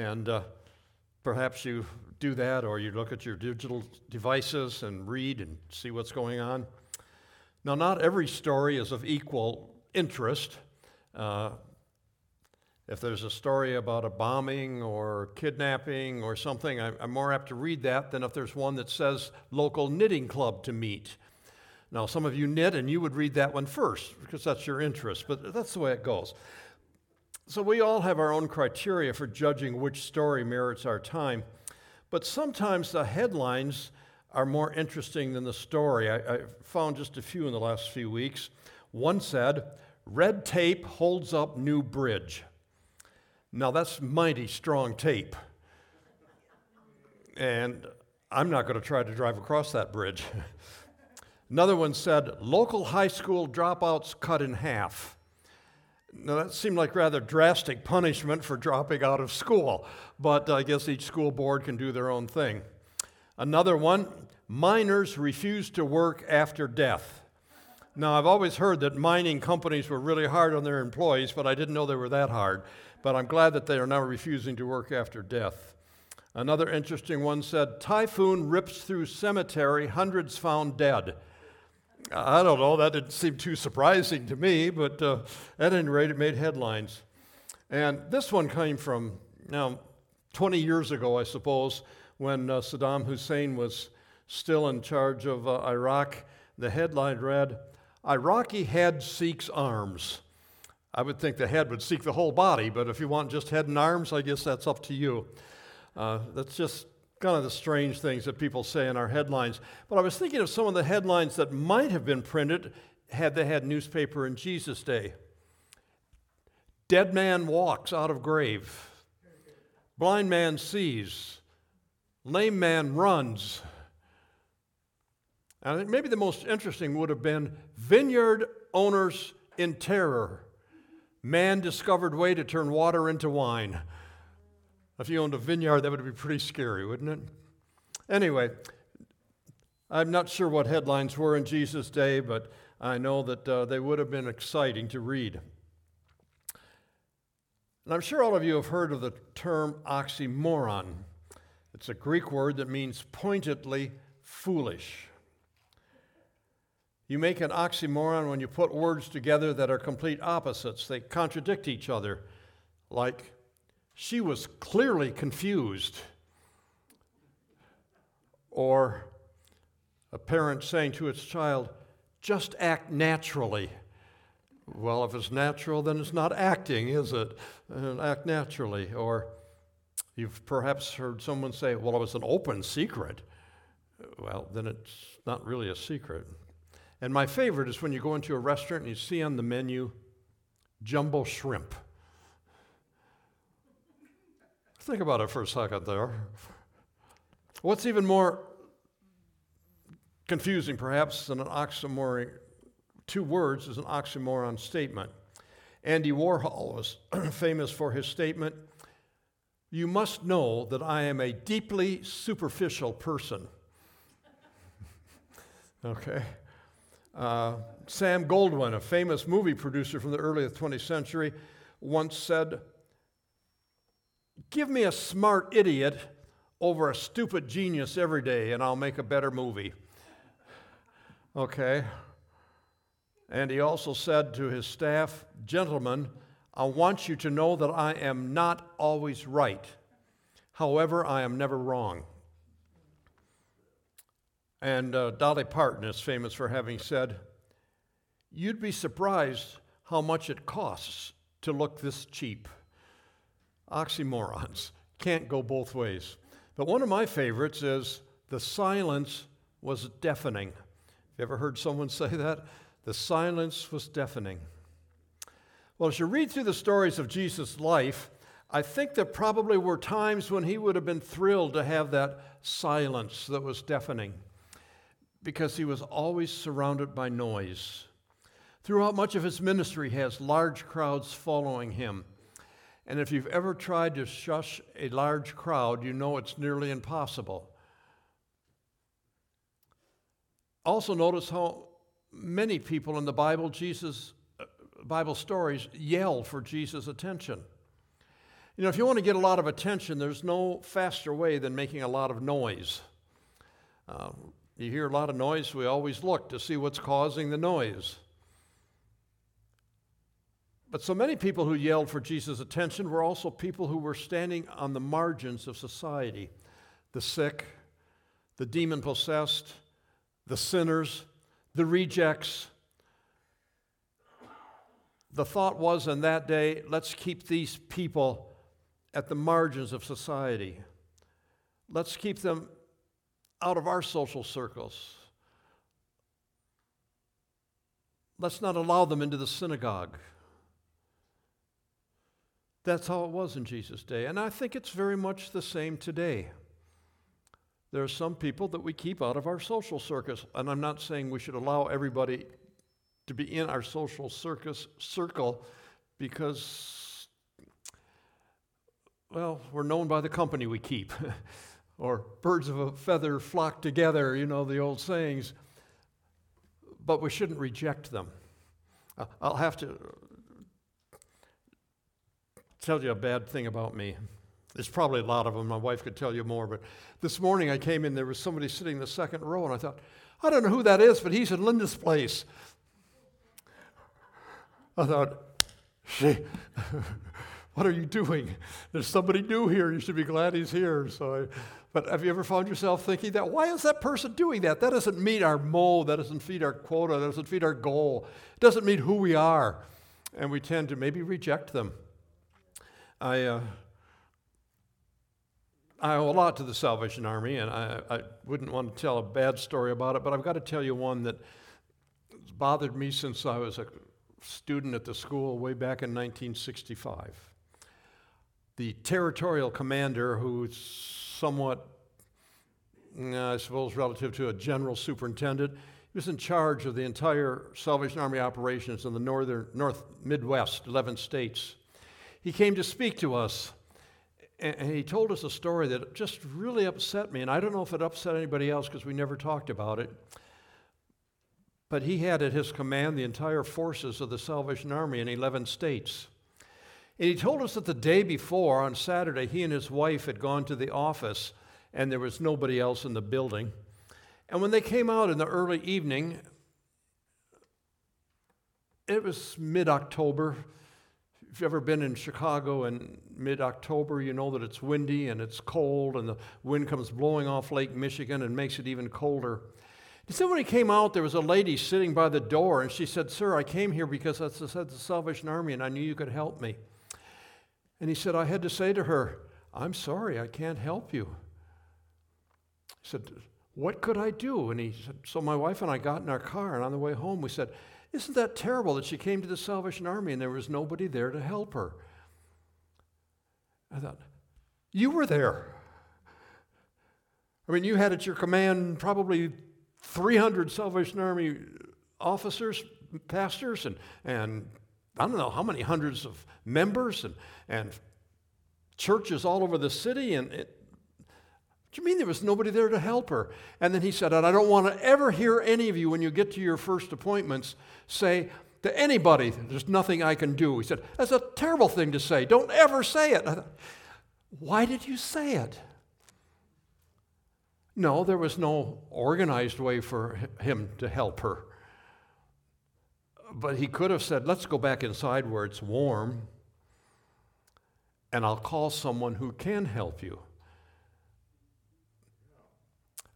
And uh, perhaps you do that or you look at your digital devices and read and see what's going on. Now, not every story is of equal interest. Uh, if there's a story about a bombing or kidnapping or something, I'm more apt to read that than if there's one that says local knitting club to meet. Now, some of you knit and you would read that one first because that's your interest, but that's the way it goes. So, we all have our own criteria for judging which story merits our time, but sometimes the headlines are more interesting than the story. I, I found just a few in the last few weeks. One said, Red tape holds up new bridge. Now, that's mighty strong tape. And I'm not going to try to drive across that bridge. Another one said, Local high school dropouts cut in half. Now, that seemed like rather drastic punishment for dropping out of school, but I guess each school board can do their own thing. Another one miners refuse to work after death. Now, I've always heard that mining companies were really hard on their employees, but I didn't know they were that hard. But I'm glad that they are now refusing to work after death. Another interesting one said Typhoon rips through cemetery, hundreds found dead. I don't know, that didn't seem too surprising to me, but uh, at any rate, it made headlines. And this one came from, now, 20 years ago, I suppose, when uh, Saddam Hussein was still in charge of uh, Iraq. The headline read, Iraqi head seeks arms. I would think the head would seek the whole body, but if you want just head and arms, I guess that's up to you. Uh, that's just kind of the strange things that people say in our headlines. But I was thinking of some of the headlines that might have been printed had they had newspaper in Jesus' day. Dead man walks out of grave. Blind man sees. Lame man runs. And maybe the most interesting would have been vineyard owners in terror. Man discovered way to turn water into wine. If you owned a vineyard, that would be pretty scary, wouldn't it? Anyway, I'm not sure what headlines were in Jesus' day, but I know that uh, they would have been exciting to read. And I'm sure all of you have heard of the term oxymoron. It's a Greek word that means pointedly foolish. You make an oxymoron when you put words together that are complete opposites, they contradict each other, like she was clearly confused. Or a parent saying to its child, just act naturally. Well, if it's natural, then it's not acting, is it? Uh, act naturally. Or you've perhaps heard someone say, well, it was an open secret. Well, then it's not really a secret. And my favorite is when you go into a restaurant and you see on the menu jumbo shrimp. Think about it for a second there. What's even more confusing, perhaps, than an oxymoron, two words is an oxymoron statement. Andy Warhol was famous for his statement You must know that I am a deeply superficial person. okay? Uh, Sam Goldwyn, a famous movie producer from the early 20th century, once said, Give me a smart idiot over a stupid genius every day, and I'll make a better movie. Okay? And he also said to his staff, Gentlemen, I want you to know that I am not always right. However, I am never wrong. And uh, Dolly Parton is famous for having said, You'd be surprised how much it costs to look this cheap oxymorons. Can't go both ways. But one of my favorites is the silence was deafening. You ever heard someone say that? The silence was deafening. Well, as you read through the stories of Jesus' life, I think there probably were times when he would have been thrilled to have that silence that was deafening because he was always surrounded by noise. Throughout much of his ministry, he has large crowds following him. And if you've ever tried to shush a large crowd, you know it's nearly impossible. Also, notice how many people in the Bible, Jesus, uh, Bible stories, yell for Jesus' attention. You know, if you want to get a lot of attention, there's no faster way than making a lot of noise. Uh, you hear a lot of noise, we always look to see what's causing the noise. But so many people who yelled for Jesus' attention were also people who were standing on the margins of society the sick, the demon possessed, the sinners, the rejects. The thought was in that day let's keep these people at the margins of society. Let's keep them out of our social circles. Let's not allow them into the synagogue. That's how it was in Jesus' day. And I think it's very much the same today. There are some people that we keep out of our social circus. And I'm not saying we should allow everybody to be in our social circus circle because, well, we're known by the company we keep. or birds of a feather flock together, you know, the old sayings. But we shouldn't reject them. Uh, I'll have to tell you a bad thing about me. There's probably a lot of them. My wife could tell you more. But this morning I came in, there was somebody sitting in the second row, and I thought, I don't know who that is, but he's in Linda's place. I thought, she, what are you doing? There's somebody new here. You should be glad he's here. So I, but have you ever found yourself thinking that? Why is that person doing that? That doesn't meet our mold. that doesn't feed our quota, that doesn't feed our goal, it doesn't meet who we are. And we tend to maybe reject them. I, uh, I owe a lot to the Salvation Army, and I, I wouldn't want to tell a bad story about it, but I've got to tell you one that bothered me since I was a student at the school way back in 1965. The territorial commander, who's somewhat, I suppose, relative to a general superintendent, he was in charge of the entire Salvation Army operations in the northern, North Midwest, 11 states. He came to speak to us and he told us a story that just really upset me. And I don't know if it upset anybody else because we never talked about it. But he had at his command the entire forces of the Salvation Army in 11 states. And he told us that the day before, on Saturday, he and his wife had gone to the office and there was nobody else in the building. And when they came out in the early evening, it was mid October, if you've ever been in Chicago in mid October, you know that it's windy and it's cold, and the wind comes blowing off Lake Michigan and makes it even colder. He said when he came out, there was a lady sitting by the door, and she said, Sir, I came here because that's the Salvation Army, and I knew you could help me. And he said, I had to say to her, I'm sorry, I can't help you. He said, What could I do? And he said, So my wife and I got in our car, and on the way home, we said, isn't that terrible that she came to the Salvation Army and there was nobody there to help her? I thought, you were there. I mean, you had at your command probably 300 Salvation Army officers, pastors, and, and I don't know how many hundreds of members and, and churches all over the city. And it, what do you mean there was nobody there to help her? And then he said, I don't want to ever hear any of you when you get to your first appointments say to anybody, there's nothing I can do. He said, that's a terrible thing to say. Don't ever say it. Thought, Why did you say it? No, there was no organized way for him to help her. But he could have said, let's go back inside where it's warm, and I'll call someone who can help you.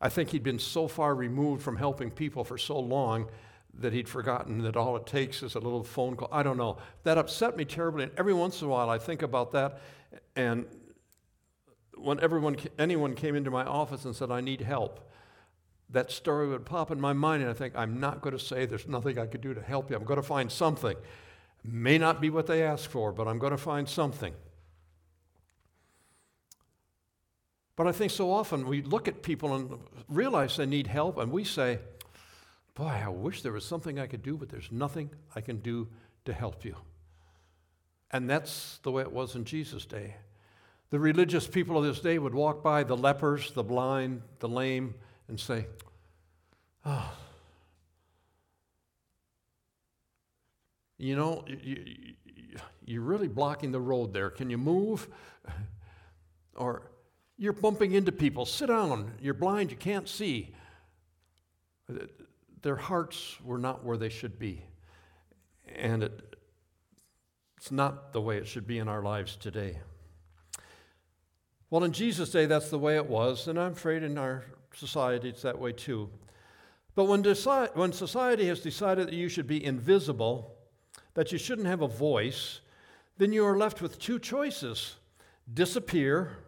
I think he'd been so far removed from helping people for so long that he'd forgotten that all it takes is a little phone call. I don't know. That upset me terribly. And every once in a while, I think about that. And when everyone, anyone came into my office and said, I need help, that story would pop in my mind. And I think, I'm not going to say there's nothing I could do to help you. I'm going to find something. May not be what they ask for, but I'm going to find something. But I think so often we look at people and realize they need help, and we say, Boy, I wish there was something I could do, but there's nothing I can do to help you. And that's the way it was in Jesus' day. The religious people of this day would walk by the lepers, the blind, the lame, and say, Oh, You know, you, you're really blocking the road there. Can you move? Or you're bumping into people. Sit down. You're blind. You can't see. Their hearts were not where they should be. And it, it's not the way it should be in our lives today. Well, in Jesus' day, that's the way it was, and I'm afraid in our society it's that way too. But when, deci- when society has decided that you should be invisible, that you shouldn't have a voice, then you are left with two choices disappear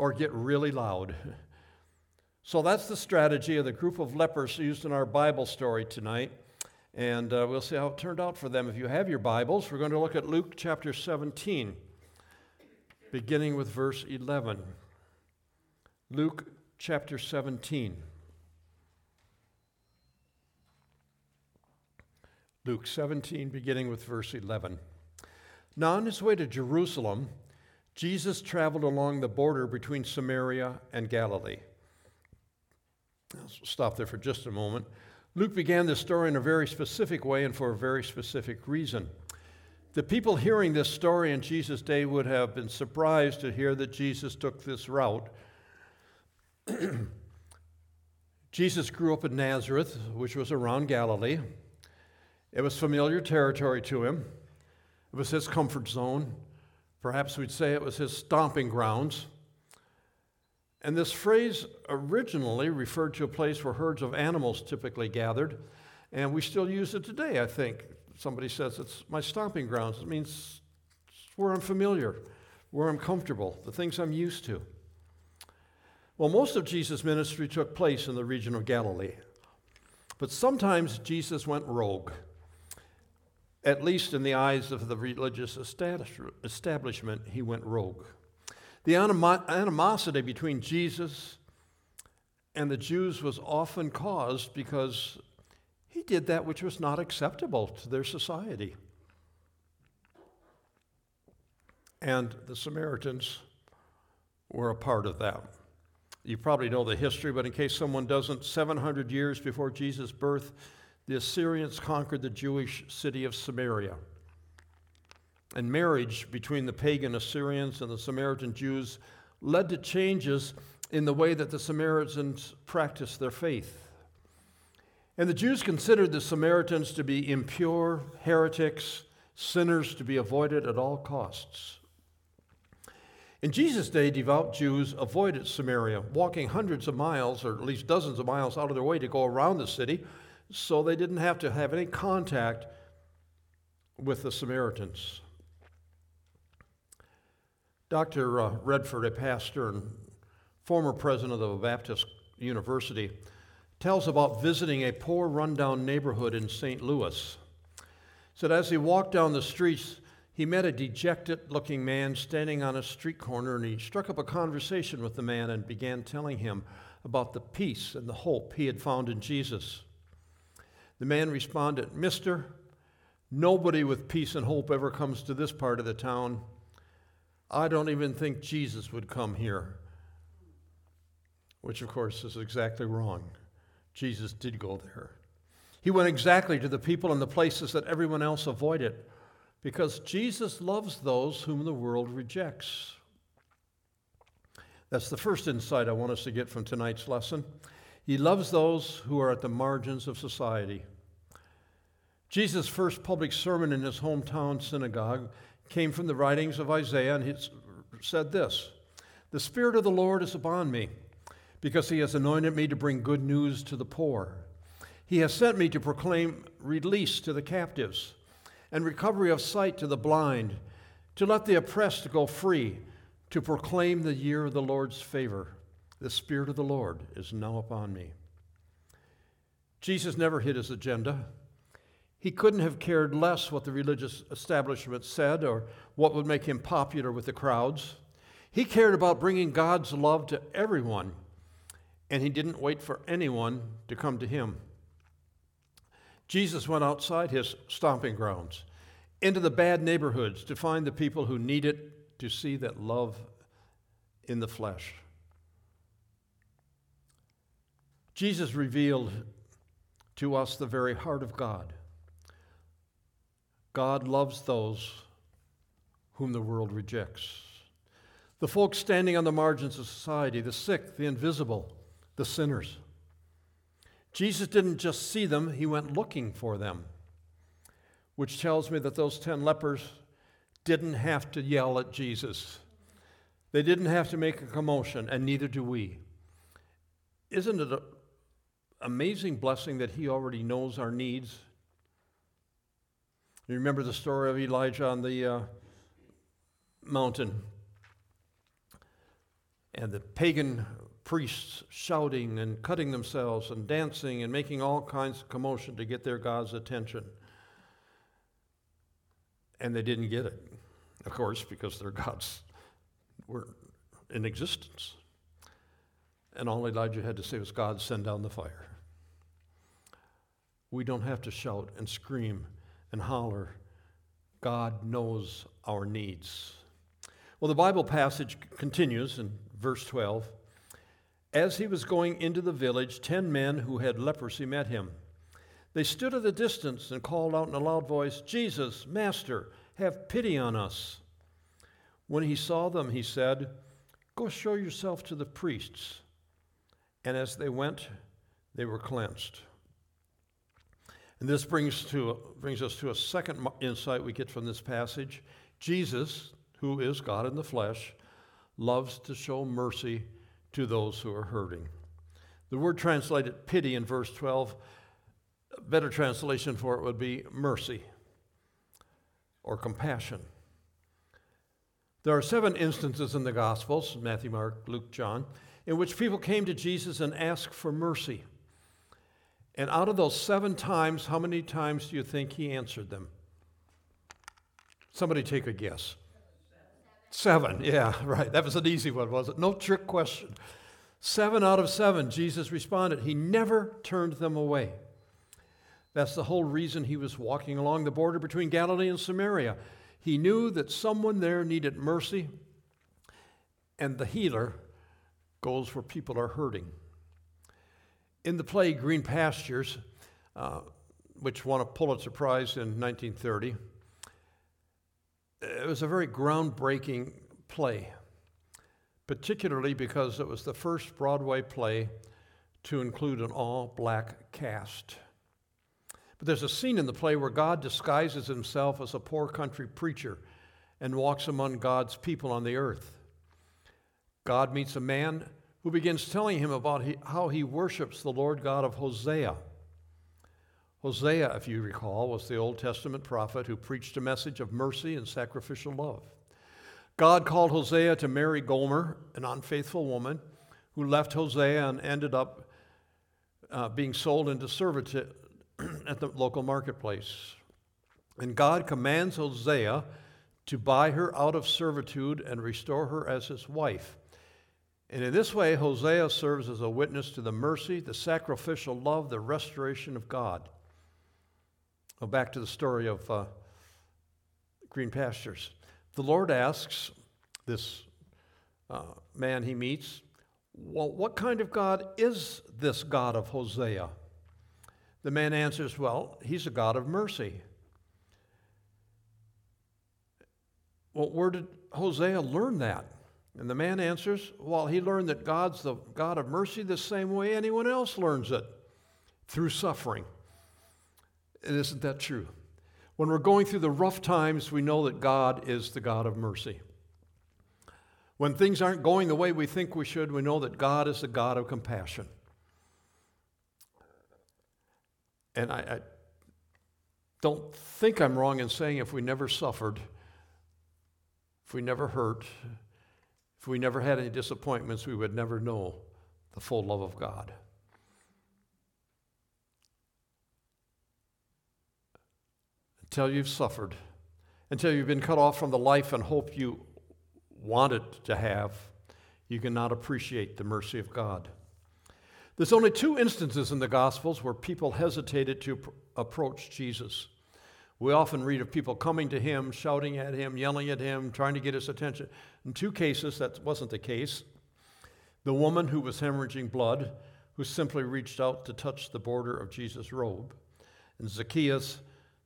or get really loud. So that's the strategy of the group of lepers used in our Bible story tonight. And uh, we'll see how it turned out for them. If you have your Bibles, we're going to look at Luke chapter 17, beginning with verse 11. Luke chapter 17. Luke 17, beginning with verse 11. Now, on his way to Jerusalem, Jesus traveled along the border between Samaria and Galilee. I'll stop there for just a moment. Luke began this story in a very specific way and for a very specific reason. The people hearing this story in Jesus' day would have been surprised to hear that Jesus took this route. Jesus grew up in Nazareth, which was around Galilee. It was familiar territory to him, it was his comfort zone. Perhaps we'd say it was his stomping grounds. And this phrase originally referred to a place where herds of animals typically gathered, and we still use it today, I think. Somebody says it's my stomping grounds. It means where I'm familiar, where I'm comfortable, the things I'm used to. Well, most of Jesus' ministry took place in the region of Galilee, but sometimes Jesus went rogue at least in the eyes of the religious establishment, he went rogue. The animosity between Jesus and the Jews was often caused because he did that which was not acceptable to their society. And the Samaritans were a part of that. You probably know the history, but in case someone doesn't, 700 years before Jesus' birth, the Assyrians conquered the Jewish city of Samaria. And marriage between the pagan Assyrians and the Samaritan Jews led to changes in the way that the Samaritans practiced their faith. And the Jews considered the Samaritans to be impure, heretics, sinners to be avoided at all costs. In Jesus' day, devout Jews avoided Samaria, walking hundreds of miles, or at least dozens of miles out of their way to go around the city so they didn't have to have any contact with the Samaritans. Dr. Uh, Redford, a pastor and former president of the Baptist University, tells about visiting a poor, rundown neighborhood in St. Louis. Said as he walked down the streets, he met a dejected looking man standing on a street corner, and he struck up a conversation with the man and began telling him about the peace and the hope he had found in Jesus. The man responded, Mister, nobody with peace and hope ever comes to this part of the town. I don't even think Jesus would come here. Which, of course, is exactly wrong. Jesus did go there. He went exactly to the people and the places that everyone else avoided because Jesus loves those whom the world rejects. That's the first insight I want us to get from tonight's lesson. He loves those who are at the margins of society. Jesus' first public sermon in his hometown synagogue came from the writings of Isaiah, and he said this The Spirit of the Lord is upon me, because he has anointed me to bring good news to the poor. He has sent me to proclaim release to the captives and recovery of sight to the blind, to let the oppressed go free, to proclaim the year of the Lord's favor. The Spirit of the Lord is now upon me. Jesus never hid his agenda. He couldn't have cared less what the religious establishment said or what would make him popular with the crowds. He cared about bringing God's love to everyone, and he didn't wait for anyone to come to him. Jesus went outside his stomping grounds, into the bad neighborhoods to find the people who needed to see that love in the flesh. Jesus revealed to us the very heart of God. God loves those whom the world rejects. The folks standing on the margins of society, the sick, the invisible, the sinners. Jesus didn't just see them, he went looking for them, which tells me that those 10 lepers didn't have to yell at Jesus. They didn't have to make a commotion, and neither do we. Isn't it amazing blessing that he already knows our needs? You remember the story of Elijah on the uh, mountain and the pagan priests shouting and cutting themselves and dancing and making all kinds of commotion to get their God's attention. And they didn't get it, of course, because their gods were in existence. And all Elijah had to say was, God, send down the fire. We don't have to shout and scream and holler. God knows our needs. Well, the Bible passage continues in verse 12. As he was going into the village, ten men who had leprosy met him. They stood at a distance and called out in a loud voice, Jesus, Master, have pity on us. When he saw them, he said, Go show yourself to the priests. And as they went, they were cleansed. And this brings, to, brings us to a second insight we get from this passage. Jesus, who is God in the flesh, loves to show mercy to those who are hurting. The word translated pity in verse 12, a better translation for it would be mercy or compassion. There are seven instances in the Gospels Matthew, Mark, Luke, John in which people came to Jesus and asked for mercy. And out of those seven times, how many times do you think he answered them? Somebody take a guess. Seven, yeah, right. That was an easy one, was it? No trick question. Seven out of seven, Jesus responded. He never turned them away. That's the whole reason he was walking along the border between Galilee and Samaria. He knew that someone there needed mercy, and the healer goes where people are hurting. In the play Green Pastures, uh, which won a Pulitzer Prize in 1930, it was a very groundbreaking play, particularly because it was the first Broadway play to include an all black cast. But there's a scene in the play where God disguises himself as a poor country preacher and walks among God's people on the earth. God meets a man who begins telling him about how he worships the Lord God of Hosea. Hosea, if you recall, was the Old Testament prophet who preached a message of mercy and sacrificial love. God called Hosea to marry Gomer, an unfaithful woman who left Hosea and ended up uh, being sold into servitude at the local marketplace. And God commands Hosea to buy her out of servitude and restore her as his wife. And in this way, Hosea serves as a witness to the mercy, the sacrificial love, the restoration of God. Well, back to the story of uh, green pastures. The Lord asks this uh, man he meets, Well, what kind of God is this God of Hosea? The man answers, Well, he's a God of mercy. Well, where did Hosea learn that? And the man answers, Well, he learned that God's the God of mercy the same way anyone else learns it through suffering. And isn't that true? When we're going through the rough times, we know that God is the God of mercy. When things aren't going the way we think we should, we know that God is the God of compassion. And I, I don't think I'm wrong in saying if we never suffered, if we never hurt, if we never had any disappointments, we would never know the full love of God. until you've suffered, until you've been cut off from the life and hope you wanted to have, you cannot appreciate the mercy of God. There's only two instances in the Gospels where people hesitated to pr- approach Jesus. We often read of people coming to him, shouting at him, yelling at him, trying to get his attention. In two cases, that wasn't the case. The woman who was hemorrhaging blood, who simply reached out to touch the border of Jesus' robe, and Zacchaeus,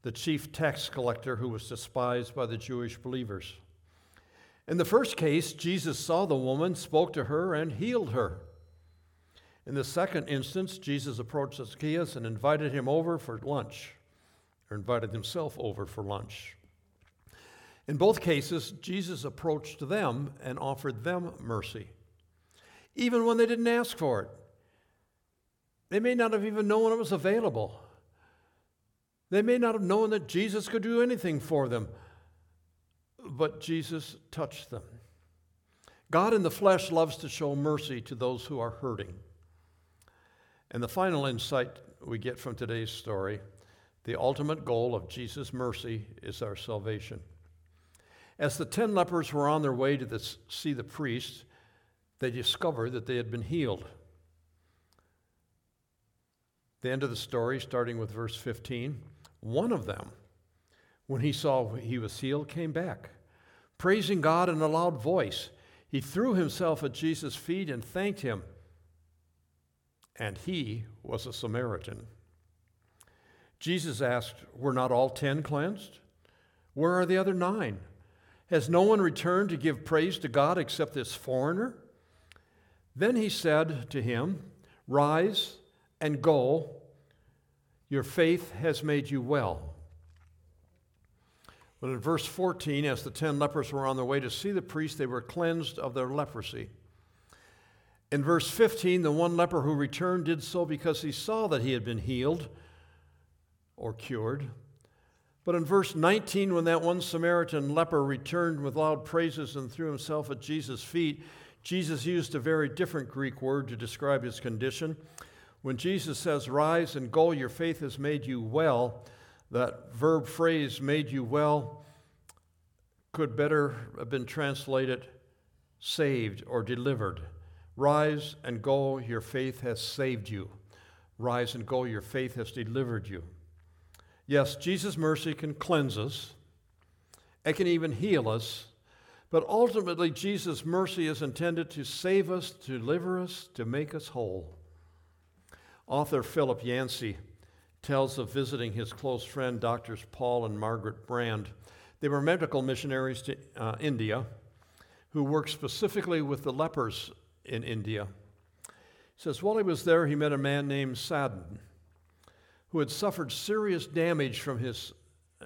the chief tax collector who was despised by the Jewish believers. In the first case, Jesus saw the woman, spoke to her, and healed her. In the second instance, Jesus approached Zacchaeus and invited him over for lunch, or invited himself over for lunch. In both cases, Jesus approached them and offered them mercy, even when they didn't ask for it. They may not have even known it was available. They may not have known that Jesus could do anything for them, but Jesus touched them. God in the flesh loves to show mercy to those who are hurting. And the final insight we get from today's story the ultimate goal of Jesus' mercy is our salvation. As the ten lepers were on their way to the, see the priest, they discovered that they had been healed. The end of the story, starting with verse 15, one of them, when he saw he was healed, came back, praising God in a loud voice. He threw himself at Jesus' feet and thanked him. And he was a Samaritan. Jesus asked, Were not all ten cleansed? Where are the other nine? Has no one returned to give praise to God except this foreigner? Then he said to him, Rise and go. Your faith has made you well. But in verse 14, as the ten lepers were on their way to see the priest, they were cleansed of their leprosy. In verse 15, the one leper who returned did so because he saw that he had been healed or cured. But in verse 19, when that one Samaritan leper returned with loud praises and threw himself at Jesus' feet, Jesus used a very different Greek word to describe his condition. When Jesus says, Rise and go, your faith has made you well, that verb phrase, made you well, could better have been translated saved or delivered. Rise and go, your faith has saved you. Rise and go, your faith has delivered you. Yes, Jesus' mercy can cleanse us, it can even heal us, but ultimately, Jesus' mercy is intended to save us, to deliver us, to make us whole. Author Philip Yancey tells of visiting his close friend, Doctors Paul and Margaret Brand. They were medical missionaries to uh, India who worked specifically with the lepers in India. He says, while he was there, he met a man named Sadan who had suffered serious damage from, his,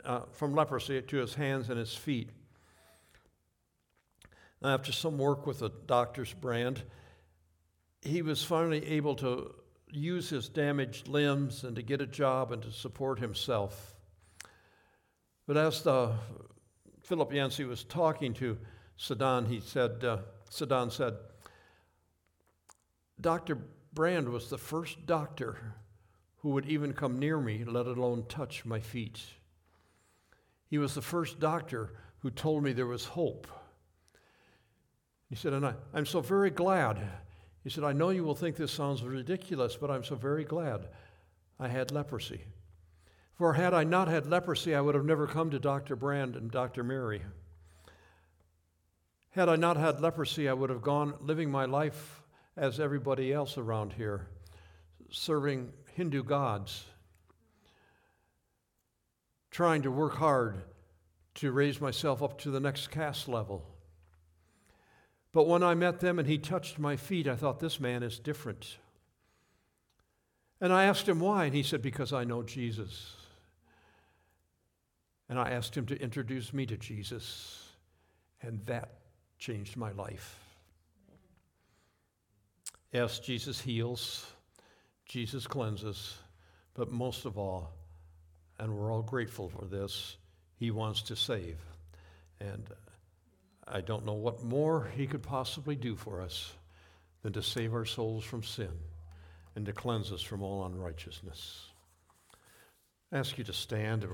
uh, from leprosy to his hands and his feet. After some work with the doctor's Brand, he was finally able to use his damaged limbs and to get a job and to support himself. But as the Philip Yancey was talking to Sadan, he said, uh, Sadan said, Dr. Brand was the first doctor who would even come near me, let alone touch my feet. He was the first doctor who told me there was hope. He said, and I, I'm so very glad. He said, I know you will think this sounds ridiculous, but I'm so very glad I had leprosy. For had I not had leprosy, I would have never come to Dr. Brand and Dr. Mary. Had I not had leprosy, I would have gone living my life as everybody else around here, serving Hindu gods, trying to work hard to raise myself up to the next caste level. But when I met them and he touched my feet, I thought, this man is different. And I asked him why, and he said, Because I know Jesus. And I asked him to introduce me to Jesus, and that changed my life. Yes, Jesus heals. Jesus cleanses, but most of all, and we're all grateful for this, he wants to save. And I don't know what more he could possibly do for us than to save our souls from sin and to cleanse us from all unrighteousness. I ask you to stand.